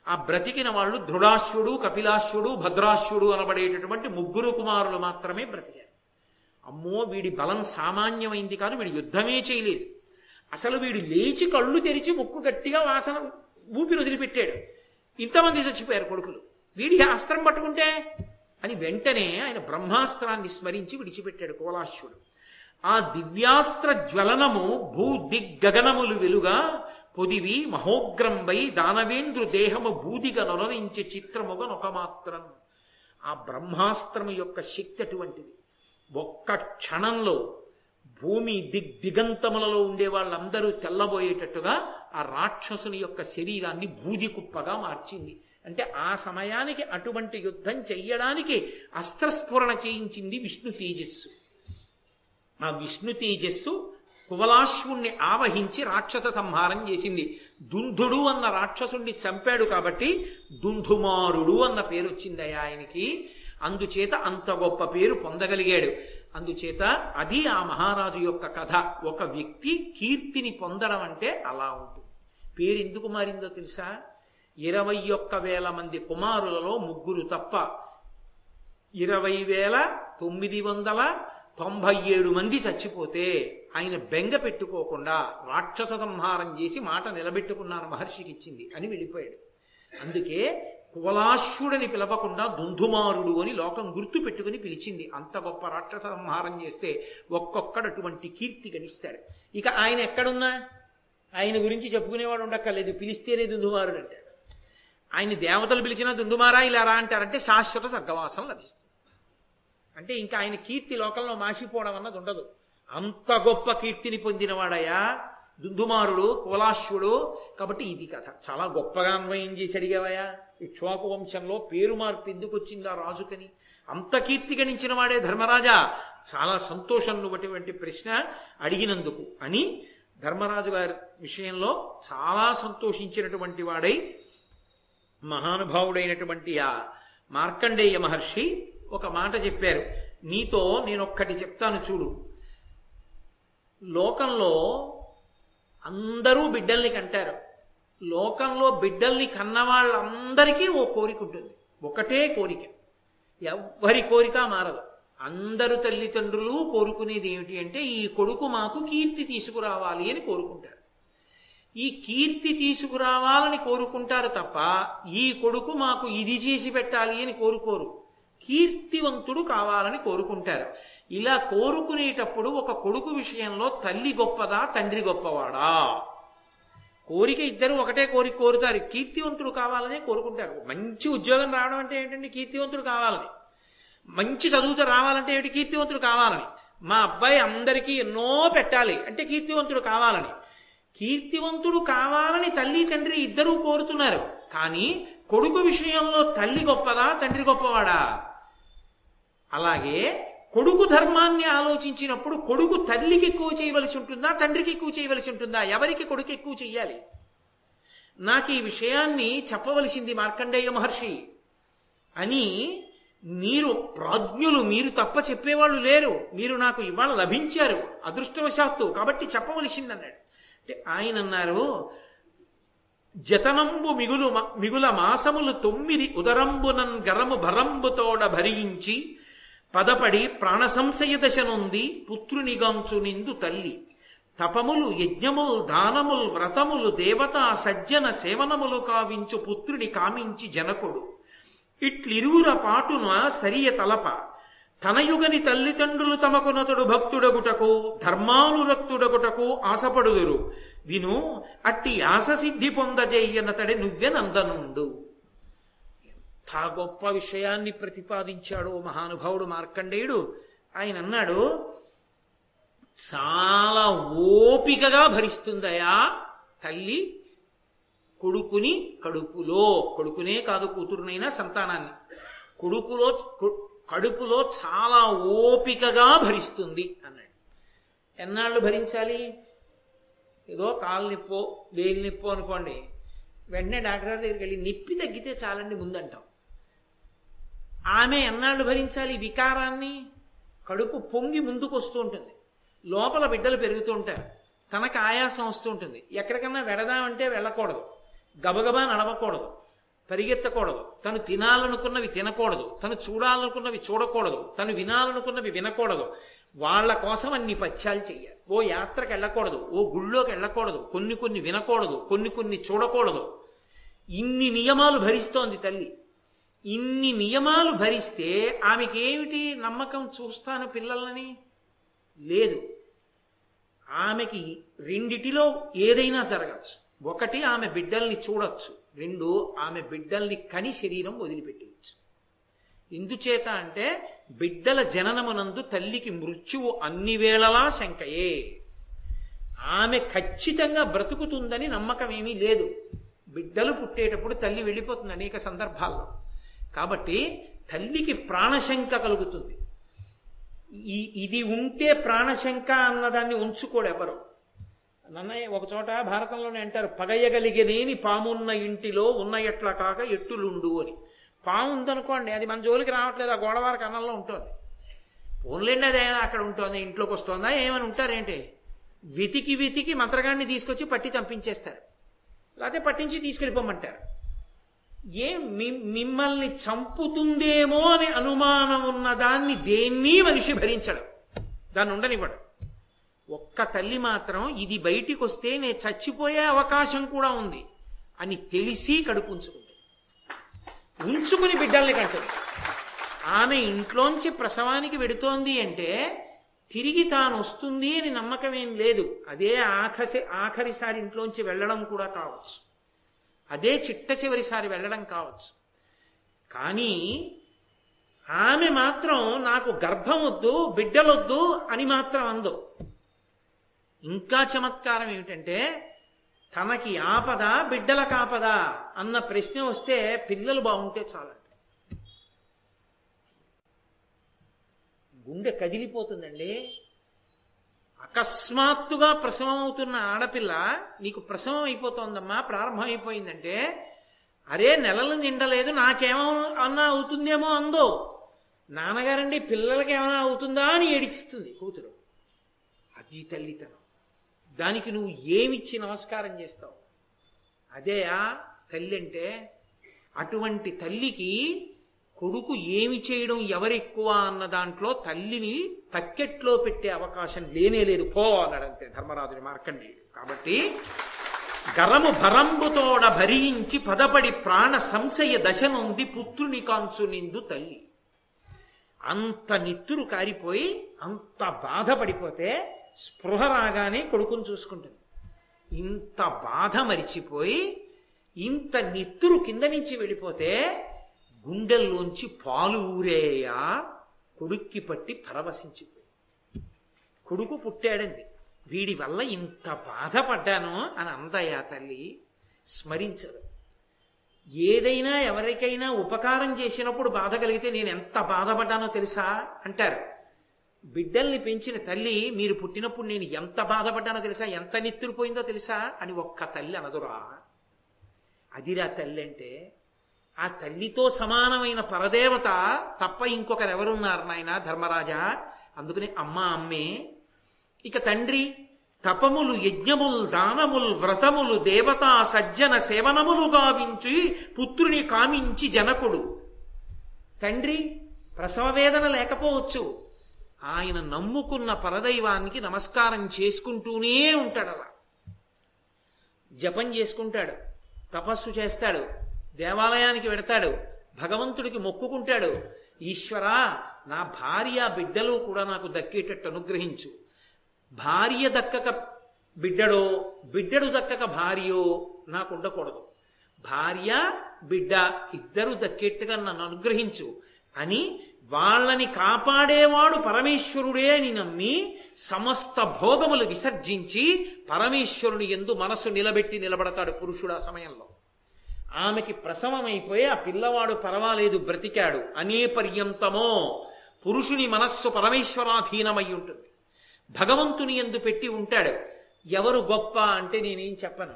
ఆ బ్రతికిన వాళ్ళు దృఢాశ్వుడు కపిలాశ్వుడు భద్రాశ్వుడు అనబడేటటువంటి ముగ్గురు కుమారులు మాత్రమే బ్రతికారు. అమ్మో వీడి బలం సామాన్యమైంది కాదు వీడు యుద్ధమే చేయలేదు. అసలు వీడు లేచి కళ్ళు తెరిచి ముక్కు గట్టిగా వాసన ఊపిరి వదిలిపెట్టాడు. ఇంతమంది చచ్చిపోయారు కొడుకులు. వీడి అస్త్రం పట్టుకుంటే అని వెంటనే ఆయన బ్రహ్మాస్త్రాన్ని స్మరించి విడిచిపెట్టాడు కోలాశ్వుడు ఆ దివ్యాస్త్ర జ్వలనము భూ దిగ్గగనములు వెలుగా పొదివి మహోగ్రంబై దానవేంద్రు దేహము బూదిగా నొనరించే చిత్రముగా నొకమాత్రం. ఆ బ్రహ్మాస్త్రము యొక్క శక్తి అటువంటిది. ఒక్క క్షణంలో భూమి దిగ్ దిగంతములలో ఉండే వాళ్ళందరూ తెల్లబోయేటట్టుగా ఆ రాక్షసుని యొక్క శరీరాన్ని బూది కుప్పగా మార్చింది. అంటే ఆ సమయానికి అటువంటి యుద్ధం చెయ్యడానికి అస్త్రస్ఫురణ చేయించింది విష్ణు తేజస్సు. ఆ విష్ణు తేజస్సు కువలాశ్వుణ్ణి ఆవహించి రాక్షస సంహారం చేసింది. దుంధుడు అన్న రాక్షసుణ్ణి చంపాడు కాబట్టి దుంధుమారుడు అన్న పేరు వచ్చింది ఆయనకి. అందుచేత అంత గొప్ప పేరు పొందగలిగాడు. అందుచేత అది ఆ మహారాజు యొక్క కథ. ఒక వ్యక్తి కీర్తిని పొందడం అంటే అలా ఉంటుంది. పేరు ఎందుకు మారిందో తెలుసా? ఇరవై ఒక్క వేల మంది కుమారులలో ముగ్గురు తప్ప ఇరవై వేల తొమ్మిది వందల తొంభై ఏడు మంది చచ్చిపోతే ఆయన బెంగ పెట్టుకోకుండా రాక్షస సంహారం చేసి మాట నిలబెట్టుకున్నాను మహర్షికి ఇచ్చింది అని వెళ్ళిపోయాడు. అందుకే కువలాశ్వుడని పిలవకుండా దుందుమారుడు అని లోకం గుర్తు పెట్టుకుని పిలిచింది. అంత గొప్ప రాక్షస సంహారం చేస్తే ఒక్కొక్కడు అటువంటి కీర్తి గణిస్తాడు. ఇక ఆయన ఎక్కడున్నా? ఆయన గురించి చెప్పుకునేవాడు ఉండక్కర్లేదు. పిలిస్తేనే దుందుమారుడు అంటాడు. ఆయన దేవతలు పిలిచినా దుందుమారా ఇలా రా అంటారంటే శాశ్వత స్వర్గవాసం లభిస్తుంది. అంటే ఇంకా ఆయన కీర్తి లోకంలో మాసిపోవడం అన్నది ఉండదు. అంత గొప్ప కీర్తిని పొందినవాడయా దుందుమారుడు కులాశ్వుడు. కాబట్టి ఇది కథ. చాలా గొప్పగా అన్వయం చేసి అడిగావయా ఇక్ష్వాకు వంశంలో పేరు మార్పు ఎందుకు వచ్చిందా రాజుకని? అంత కీర్తి గణించిన వాడే ధర్మరాజా. చాలా సంతోషం నువ్వటువంటి ప్రశ్న అడిగినందుకు అని ధర్మరాజు గారి విషయంలో చాలా సంతోషించినటువంటి వాడై మహానుభావుడైనటువంటి ఆ మార్కండేయ మహర్షి ఒక మాట చెప్పారు. నీతో నేనొక్కటి చెప్తాను చూడు. లోకంలో అందరూ బిడ్డల్ని కంటారు. లోకంలో బిడ్డల్ని కన్న వాళ్ళందరికీ ఓ కోరిక ఉంటుంది. ఒకటే కోరిక. ఎవ్వరి కోరిక మారదు. అందరు తల్లిదండ్రులు కోరుకునేది ఏమిటి అంటే ఈ కొడుకు మాకు కీర్తి తీసుకురావాలి అని కోరుకుంటారు. ఈ కీర్తి తీసుకురావాలని కోరుకుంటారు తప్ప ఈ కొడుకు మాకు ఇది చేసి పెట్టాలి అని కోరుకోరు. కీర్తివంతుడు కావాలని కోరుకుంటారు. ఇలా కోరుకునేటప్పుడు ఒక కొడుకు విషయంలో తల్లి గొప్పదా తండ్రి గొప్పవాడా? కోరిక ఇద్దరు ఒకటే కోరిక కోరుతారు. కీర్తివంతుడు కావాలనే కోరుకుంటారు. మంచి ఉద్యోగం రావడం అంటే ఏంటంటే కీర్తివంతుడు కావాలని. మంచి చదువుతో రావాలంటే ఏమిటి? కీర్తివంతుడు కావాలని. మా అబ్బాయి అందరికీ ఎన్నో పెట్టాలి. అంటే కీర్తివంతుడు కావాలని. కీర్తివంతుడు కావాలని తల్లి తండ్రి ఇద్దరూ కోరుతున్నారు. కానీ కొడుకు విషయంలో తల్లి గొప్పదా తండ్రి గొప్పవాడా? అలాగే కొడుకు ధర్మాన్ని ఆలోచించినప్పుడు కొడుకు తల్లికి ఎక్కువ చేయవలసి ఉంటుందా తండ్రికి ఎక్కువ చేయవలసి ఉంటుందా? ఎవరికి కొడుకు ఎక్కువ చెయ్యాలి? నాకు ఈ విషయాన్ని చెప్పవలసింది మార్కండేయ మహర్షి అని మీరు ప్రాజ్ఞులు మీరు తప్ప చెప్పేవాళ్ళు లేరు. మీరు నాకు ఇవాళ లభించారు అదృష్టవశాత్తు. కాబట్టి చెప్పవలసింది అన్నాడు అంటే ఆయన అన్నారు జతనంబు మిగులు మిగుల మాసములు తొమ్మిది ఉదరంబునన్ గరము భరంబుతోడ భరించి పదపడి ప్రాణ సంశయ పుత్రునిగంచు నిందు తల్లి. తపములు యజ్ఞములు దానములు వ్రతములు దేవతా సజ్జన సేవనములు కావించు పుత్రుని కామించి జనకుడు. ఇట్లిరువుర పాటున సరియ తలప. తనయుగని తల్లిదండ్రులు తమకునతడు భక్తుడగుటకు ధర్మానురక్తుడగుటకు ఆశపడుదురు. విను అట్టి ఆశసిద్ధి పొందజేయనతడి నువ్వె నందనుండు. ఎంత గొప్ప విషయాన్ని ప్రతిపాదించాడు మహానుభావుడు మార్కండేయుడు. ఆయన అన్నాడు చాలా ఓపికగా భరిస్తుందయా తల్లి కొడుకుని కడుపులో. కొడుకునే కాదు కూతురునైనా సంతానాన్ని. కొడుకులో కడుపులో చాలా ఓపికగా భరిస్తుంది అన్నాడు. ఎన్నాళ్ళు భరించాలి? ఏదో కాలు నిప్పో వేలు నిప్పో అనుకోండి. వెంటనే డాక్టర్ గారి దగ్గరికి వెళ్ళి నిప్పి తగ్గితే చాలండి ముందంటాం. ఆమె ఎన్నాళ్ళు భరించాలి? వికారాన్ని? కడుపు పొంగి ముందుకు వస్తూ ఉంటుంది. లోపల బిడ్డలు పెరుగుతూ ఉంటారు. తనకు ఆయాసం వస్తూ ఉంటుంది. ఎక్కడికన్నా వెడదామంటే వెళ్ళకూడదు. గబగబా నడవకూడదు. పరిగెత్తకూడదు. తను తినాలనుకున్నవి తినకూడదు. తను చూడాలనుకున్నవి చూడకూడదు. తను వినాలనుకున్నవి వినకూడదు. వాళ్ళ కోసం అన్ని పథ్యాలు చెయ్యాలి. ఓ యాత్రకు వెళ్ళకూడదు. ఓ గుళ్ళోకి వెళ్ళకూడదు. కొన్ని కొన్ని వినకూడదు. కొన్ని కొన్ని చూడకూడదు. ఇన్ని నియమాలు భరిస్తోంది తల్లి. ఇన్ని నియమాలు భరిస్తే ఆమెకేమిటి నమ్మకం చూస్తాను పిల్లలని? లేదు. ఆమెకి రెండిటిలో ఏదైనా జరగచ్చు. ఒకటి ఆమె బిడ్డల్ని చూడొచ్చు. రెండు ఆమె బిడ్డల్ని కని శరీరం వదిలిపెట్టవచ్చు ఎందుచేత అంటే బిడ్డల జననమునందు తల్లికి మృత్యువు అన్ని వేళలా శంకయే. ఆమె ఖచ్చితంగా బ్రతుకుతుందని నమ్మకం ఏమీ లేదు. బిడ్డలు పుట్టేటప్పుడు తల్లి వెళ్ళిపోతుంది అనేక సందర్భాల్లో. కాబట్టి తల్లికి ప్రాణశంక కలుగుతుంది. ఈ ఇది ఉంటే ప్రాణశంక అన్నదాన్ని ఉంచుకోడు ఎవరు. నన్నయ్య ఒక చోట భారతంలోనే అంటారు పగయగలిగేదేని పామున్న ఇంటిలో ఉన్న ఎట్లా కాక ఎట్టులుండు అని. పాము ఉందనుకోండి అది మన జోలికి రావట్లేదు ఆ గోడవారి కన్నంలో ఉంటుంది. పోన్లేండి ఏమైనా అక్కడ ఉంటుంది ఇంట్లోకి వస్తుందా ఏమని ఉంటారేంటి? వెతికి వెతికి మంత్రగాడిని తీసుకొచ్చి పట్టి చంపించేస్తారు. లేకపోతే పట్టించి తీసుకెళ్ళిపోమంటారు. ఏ మిమ్మల్ని చంపుతుందేమో అని అనుమానం ఉన్న దాన్ని దేన్ని మనిషి భరించడం. దాన్ని ఉండనివ్వడం. ఒక్క తల్లి మాత్రం ఇది బయటికి వస్తే నేను చచ్చిపోయే అవకాశం కూడా ఉంది అని తెలిసి కడుపు ఉంచుకుంది ఉంచుకుని బిడ్డల్ని కంటుంది ఆమె ఇంట్లోంచి ప్రసవానికి వెడుతోంది అంటే తిరిగి తాను వస్తుంది అని నమ్మకం ఏం లేదు. అదే ఆఖసే ఆఖరిసారి ఇంట్లోంచి వెళ్ళడం కూడా కావచ్చు. అదే చిట్ట చివరిసారి వెళ్ళడం కావచ్చు. కానీ ఆమె మాత్రం నాకు గర్భం వద్దు బిడ్డలొద్దు అని మాత్రం అందు. ఇంకా చమత్కారం ఏమిటంటే తనకి ఆపద బిడ్డల కాపద అన్న ప్రశ్న వస్తే పిల్లలు బాగుంటే చాలంట గుండె కదిలిపోతుందండి. అకస్మాత్తుగా ప్రసవం అవుతున్న ఆడపిల్ల నీకు ప్రసవం అయిపోతోందమ్మా ప్రారంభం అయిపోయిందంటే అరే నెలలు నిండలేదు నాకేమో అన్నా అవుతుందేమో అందో. నాన్నగారండి పిల్లలకి ఏమైనా అవుతుందా అని ఏడిచిస్తుంది కూతురు. అది తల్లితనం. దానికి నువ్వు ఏమిచ్చి నమస్కారం చేస్తావు? అదే ఆ తల్లి అంటే అటువంటి తల్లికి కొడుకు ఏమి చేయడం ఎవరెక్కువ అన్న దాంట్లో తల్లిని తక్కెట్లో పెట్టే అవకాశం లేనే లేదు. పో అన్నాడంతే ధర్మరాజుని మార్కండి కాబట్టి గరము భరంబుతోడ భరించి పదపడి ప్రాణ సంశయ దశనుంది పుత్రుని కాంచు నిందు తల్లి. అంత నిత్తురు కారిపోయి అంత బాధపడిపోతే స్పృహ రాగానే కొడుకుని చూసుకుంటుంది. ఇంత బాధ మరిచిపోయి ఇంత నిత్తురు కింద నుంచి వెళ్ళిపోతే గుండెల్లోంచి పాలు ఊరేయా కొడుక్కి పట్టి పరవశించిపోయి కొడుకు పుట్టాడంది వీడి వల్ల ఇంత బాధపడ్డాను అని అందయా తల్లి స్మరించదు. ఏదైనా ఎవరికైనా ఉపకారం చేసినప్పుడు బాధ కలిగితే నేను ఎంత బాధపడ్డానో తెలుసా? అంటారు. బిడ్డల్ని పెంచిన తల్లి మీరు పుట్టినప్పుడు నేను ఎంత బాధపడ్డానో తెలుసా? ఎంత నిత్తురిపోయిందో తెలుసా? అని ఒక్క తల్లి అనదురా. అదిరా తల్లి అంటే ఆ తల్లితో సమానమైన పరదేవత తప్ప ఇంకొకరు ఎవరున్నారు నాయన ధర్మరాజా? అందుకని అమ్మ అమ్మే. ఇక తండ్రి తపములు యజ్ఞముల్ దానముల్ వ్రతములు దేవతా సజ్జన సేవనములు గావించి పుత్రుని కామించి జనకుడు. తండ్రి ప్రసవ వేదన లేకపోవచ్చు. ఆయన నమ్ముకున్న పరదైవానికి నమస్కారం చేసుకుంటూనే ఉంటాడు అలా. జపం చేసుకుంటాడు తపస్సు చేస్తాడు దేవాలయానికి వెడతాడు భగవంతుడికి మొక్కుకుంటాడు ఈశ్వరా నా భార్య బిడ్డలు కూడా నాకు దక్కేటట్టు అనుగ్రహించు. భార్య దక్కక బిడ్డడో బిడ్డడు దక్కక భార్యో నాకు ఉండకూడదు భార్య బిడ్డ ఇద్దరు దక్కేట్టుగా నన్ను అనుగ్రహించు అని వాళ్ళని కాపాడేవాడు పరమేశ్వరుడే అని నమ్మి సమస్త భోగములు విసర్జించి పరమేశ్వరుని ఎందు మనసు నిలబెట్టి నిలబడతాడు పురుషుడు ఆ సమయంలో. ఆమెకి ప్రసవమైపోయి ఆ పిల్లవాడు పర్వాలేదు బ్రతికాడు. అనే పర్యంతమో పురుషుని మనస్సు పరమేశ్వరాధీనమై ఉంటుంది. భగవంతుని ఎందు పెట్టి ఉంటాడు. ఎవరు గొప్ప అంటే నేనేం చెప్పను.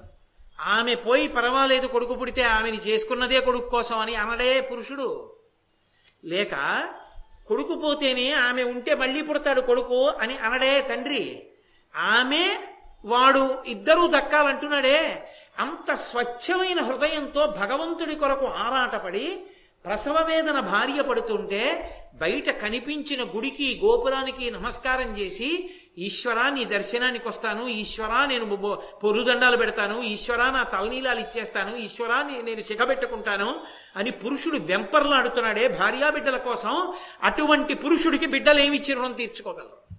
ఆమె పోయి పర్వాలేదు కొడుకు పుడితే ఆమెని చేసుకున్నదే కొడుకు కోసం అని అనడే పురుషుడు. లేక కొడుకు పోతేనే ఆమె ఉంటే మళ్ళీ పుడతాడు కొడుకు అని అనడే తండ్రి. ఆమె వాడు ఇద్దరూ దక్కాలంటున్నాడే. అంత స్వచ్ఛమైన హృదయంతో భగవంతుడి కొరకు ఆరాటపడి ప్రసవ వేదన భార్య పడుతుంటే బయట కనిపించిన గుడికి గోపురానికి నమస్కారం చేసి ఈశ్వరా నీ దర్శనానికి వస్తాను. ఈశ్వరా నేను పొరుదండాలు పెడతాను. ఈశ్వరా నా తలనీలాలు ఇచ్చేస్తాను. ఈశ్వరా నేను శిఖబెట్టుకుంటాను అని పురుషుడు వెంపర్లాడుతున్నాడే భార్యాబిడ్డల కోసం. అటువంటి పురుషుడికి బిడ్డలు ఏమిచ్చి రుణం తీర్చుకోగలరు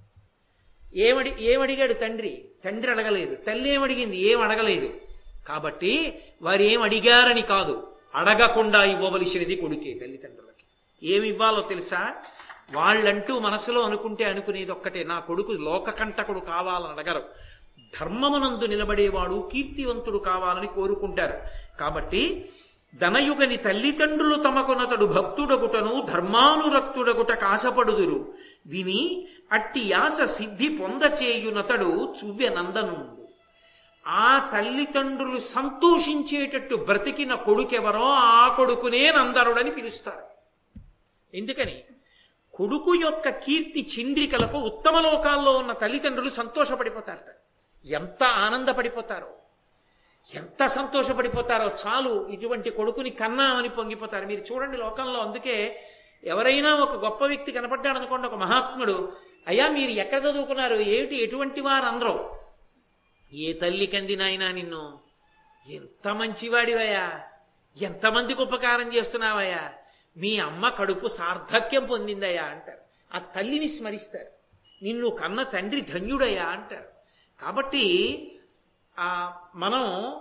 ఏమడి ఏమడిగాడు తండ్రి? తండ్రి అడగలేదు. తల్లి ఏమడిగింది? ఏం అడగలేదు కాబట్టి వారు ఏం అడిగారని కాదు. అడగకుండా ఇవ్వవలసినది కొడుకే తల్లిదండ్రులకి. ఏమి ఇవ్వాలో తెలుసా? వాళ్ళంటూ మనసులో అనుకుంటే అనుకునేది ఒక్కటే. నా కొడుకు లోకకంటకుడు కావాలని అడగరు. ధర్మమునందు నిలబడేవాడు కీర్తివంతుడు కావాలని కోరుకుంటారు. కాబట్టి ధనయుగని తల్లిదండ్రులు తమకునతడు భక్తుడగుటను ధర్మానురక్తుడగుట కాశపడుదురు విని అట్టి యాస సిద్ధి పొందచేయునతడు చువ్య నందనుండు. ఆ తల్లిదండ్రులు సంతోషించేటట్టు బ్రతికిన కొడుకెవరో ఆ కొడుకునే నందరుడని పిలుస్తారు. ఎందుకని? కొడుకు యొక్క కీర్తి చింద్రికలకు ఉత్తమ లోకాల్లో ఉన్న తల్లిదండ్రులు సంతోషపడిపోతారట. ఎంత ఆనందపడిపోతారో. ఎంత సంతోషపడిపోతారో చాలు ఇటువంటి కొడుకుని కన్నామని పొంగిపోతారు. మీరు చూడండి లోకంలో అందుకే ఎవరైనా ఒక గొప్ప వ్యక్తి కనపడ్డాడు అనుకోండి ఒక మహాత్ముడు అయ్యా మీరు ఎక్కడ చదువుకున్నారు? ఏమిటి? ఎటువంటి వారు అందరూ ఏ తల్లి కంది నాయనా నిన్ను? ఎంత మంచివాడివయ్యా? ఎంతమందికి ఉపకారం చేస్తున్నావయ్యా? మీ అమ్మ కడుపు సార్థక్యం పొందిందయ్యా అంటారు. ఆ తల్లిని స్మరిస్తారు. నిన్ను కన్న తండ్రి ధన్యుడయ్యా అంటారు. కాబట్టి ఆ మనం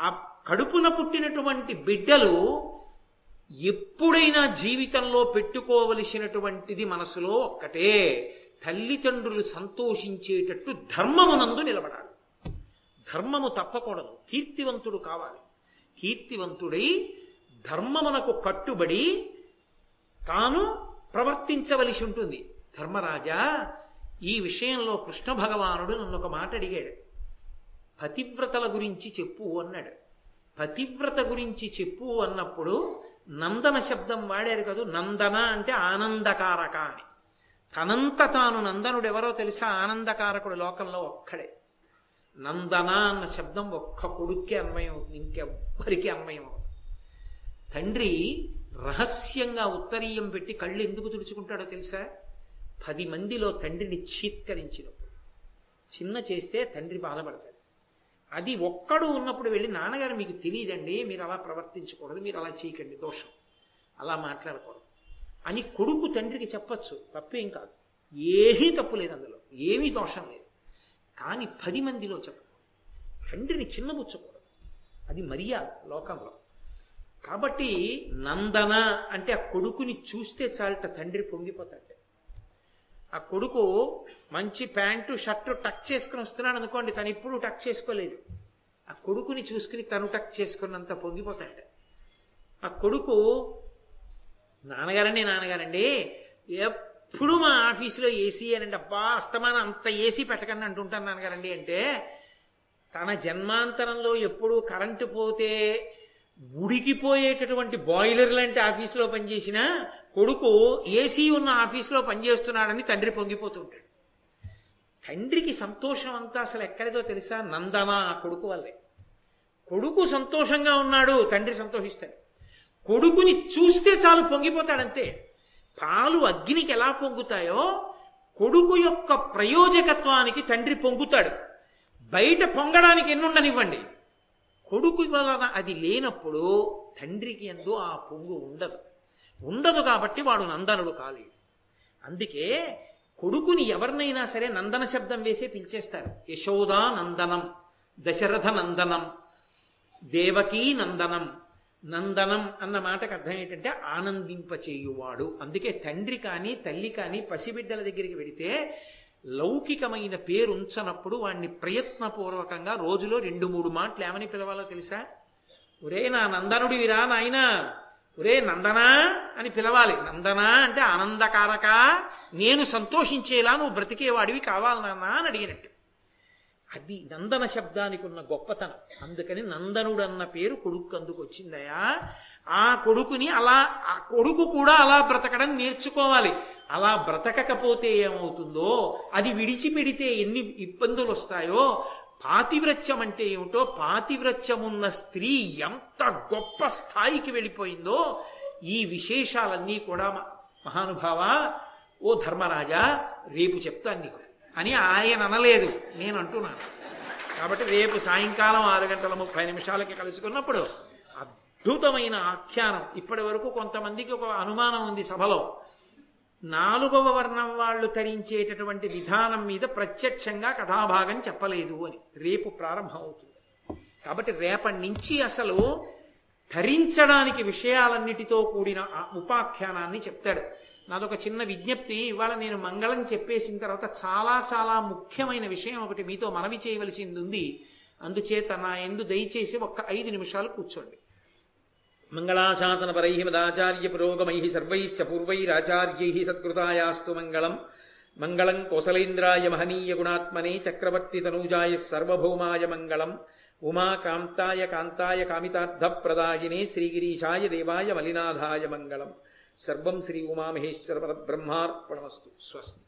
ఆ కడుపున పుట్టినటువంటి బిడ్డలు ఎప్పుడైనా జీవితంలో పెట్టుకోవలసినటువంటిది మనసులో ఒక్కటే. తల్లిదండ్రులు సంతోషించేటట్టు ధర్మమునందు నిలబడాలి. ధర్మము తప్పకూడదు. కీర్తివంతుడు కావాలి. కీర్తివంతుడై ధర్మమునకు కట్టుబడి తాను ప్రవర్తించవలసి ఉంటుంది ధర్మరాజా ఈ విషయంలో కృష్ణ భగవానుడు నన్ను ఒక మాట అడిగాడు. పతివ్రతల గురించి చెప్పు అన్నాడు. పతివ్రత గురించి చెప్పు అన్నప్పుడు నందన శబ్దం వాడారు కదా? నందన అంటే ఆనందకారక అని. తనంత తాను నందనుడు ఎవరో తెలుసా? ఆనందకారకుడు లోకంలో ఒక్కడే. నందన అన్న శబ్దం ఒక్క కొడుక్కే అన్వయం అవుతుంది ఇంకెవ్వరికీ అన్వయం అవుతుంది తండ్రి రహస్యంగా ఉత్తరీయం పెట్టి కళ్ళు ఎందుకు తుడుచుకుంటాడో తెలుసా? పది మందిలో తండ్రిని చీత్కరించినప్పుడు. చిన్న చేస్తే తండ్రి బాధపడతాడు. అది ఒక్కడు ఉన్నప్పుడు వెళ్ళి నాన్నగారు మీకు తెలియదండి మీరు అలా ప్రవర్తించకూడదు మీరు అలా చేయకండి దోషం. అలా మాట్లాడకూడదు. అని కొడుకు తండ్రికి చెప్పచ్చు తప్పేం కాదు. ఏమీ తప్పు లేదు అందులో ఏమీ దోషం లేదు. కానీ పది మందిలో చెప్పకూడదు. తండ్రిని చిన్నబుచ్చకూడదు. అది మర్యాద లోకంలో. కాబట్టి నందన అంటే ఆ కొడుకుని చూస్తే చాలట తండ్రి పొంగిపోతాడు ఆ కొడుకు మంచి ప్యాంటు షర్టు టక్ చేసుకుని వస్తున్నాడు అనుకోండి తను ఇప్పుడు టక్ చేసుకోలేదు. ఆ కొడుకుని చూసుకుని తను టక్ చేసుకున్నంత పొంగిపోతాడు ఆ కొడుకు నాన్నగారండి నాన్నగారండి ఎప్పుడు మా ఆఫీసులో ఏసీ అనండి అబ్బా అస్తమానం అంత ఏసీ పెట్టకండి అంటుంటాను నాన్నగారండి. అంటే తన జన్మాంతరంలో ఎప్పుడు కరెంటు పోతే ఉడికిపోయేటటువంటి బాయిలర్ లాంటి ఆఫీసులో పనిచేసిన కొడుకు ఏసీ ఉన్న ఆఫీసులో పనిచేస్తున్నాడని తండ్రి పొంగిపోతుంటాడు తండ్రికి సంతోషం అంతా అసలు ఎక్కడిదో తెలుసా? నందన ఆ కొడుకు వల్లే. కొడుకు సంతోషంగా ఉన్నాడు తండ్రి సంతోషిస్తాడు. కొడుకుని చూస్తే చాలు పొంగిపోతాడంతే. పాలు అగ్నికి ఎలా పొంగుతాయో కొడుకు యొక్క ప్రయోజకత్వానికి తండ్రి పొంగుతాడు. బయట పొంగడానికి ఎన్నుండనివ్వండి. కొడుకు వలన అది లేనప్పుడు తండ్రికి ఎందు ఆ పొంగు ఉండదు. ఉండదు కాబట్టి వాడు నందనుడు కాలేడు అందుకే కొడుకుని ఎవరినైనా సరే నందన శబ్దం వేసే పిలిచేస్తారు. యశోదా నందనం దశరథ నందనం దేవకీ నందనం నందనం అన్న మాటకు అర్థం ఏంటంటే ఆనందింపచేయువాడు. అందుకే తండ్రి కానీ తల్లి కానీ పసిబిడ్డల దగ్గరికి వెడితే లౌకికమైన పేరు ఉంచనప్పుడు వాణ్ణి ప్రయత్నపూర్వకంగా రోజులో రెండు మూడు మాటలు ఏమని పిలవాలో తెలుసా? ఒరే నా నందనుడివిరా నాయనా. ఒరే నందనా అని పిలవాలి. నందనా అంటే ఆనందకారక నేను సంతోషించేలా నువ్వు బ్రతికేవాడివి కావాలి నాన్న అని అడిగినట్టు. అది నందన శబ్దానికి ఉన్న గొప్పతనం. అందుకని నందనుడు అన్న పేరు కొడుకు అందుకు వచ్చిందయా? ఆ కొడుకుని అలా ఆ కొడుకు కూడా అలా బ్రతకడం నేర్చుకోవాలి. అలా బ్రతకకపోతే ఏమవుతుందో అది విడిచిపెడితే ఎన్ని ఇబ్బందులు వస్తాయో పాతివ్రత్యం అంటే ఏమిటో పాతివ్రత్యమున్న స్త్రీ ఎంత గొప్ప స్థాయికి వెళ్ళిపోయిందో ఈ విశేషాలన్నీ కూడా మహానుభావ ఓ ధర్మరాజా రేపు చెప్తాను నీకు. అని ఆయన అనలేదు. నేను అంటున్నాను కాబట్టి రేపు సాయంకాలం ఆరు గంటల ముప్పై నిమిషాలకి కలుసుకున్నప్పుడు అద్భుతమైన ఆఖ్యానం. ఇప్పటి వరకు కొంతమందికి ఒక అనుమానం ఉంది సభలో. నాలుగవ వర్ణం వాళ్ళు తరించేటటువంటి విధానం మీద ప్రత్యక్షంగా కథాభాగం చెప్పలేదు అని. రేపు ప్రారంభం అవుతుంది కాబట్టి రేపటి నుంచి అసలు ధరించడానికి విషయాలన్నిటితో కూడిన ఆ ఉపాఖ్యానాన్ని చెప్తాడు. నాదొక చిన్న విజ్ఞప్తి. ఇవాళ నేను మంగళం చెప్పేసిన తర్వాత చాలా చాలా ముఖ్యమైన విషయం ఒకటి మీతో మనవి చేయవలసింది ఉంది. అందుచేత నా ఎందు దయచేసి ఒక్క ఐదు నిమిషాలు కూర్చోండి. మంగళాశాసన పరై మదాచార్య పురోగమై సర్వైశ్చ పూర్వైరాచార్యై సత్కృతాయాస్తు మంగళం. మంగళం కోసలేంద్రాయ మహనీయ గుణాత్మనే చక్రవర్తి తనూజాయ సర్వభౌమాయ మంగళం. ఉమా కాంతాయ కాంతాయ కామితార్థప్రదాయినే శ్రీగిరీశాయ దేవాయ మలినాథాయ మంగళం. సర్వం శ్రీ ఉమామహేశ్వర పరబ్రహ్మార్పణమస్తు. స్వస్తి.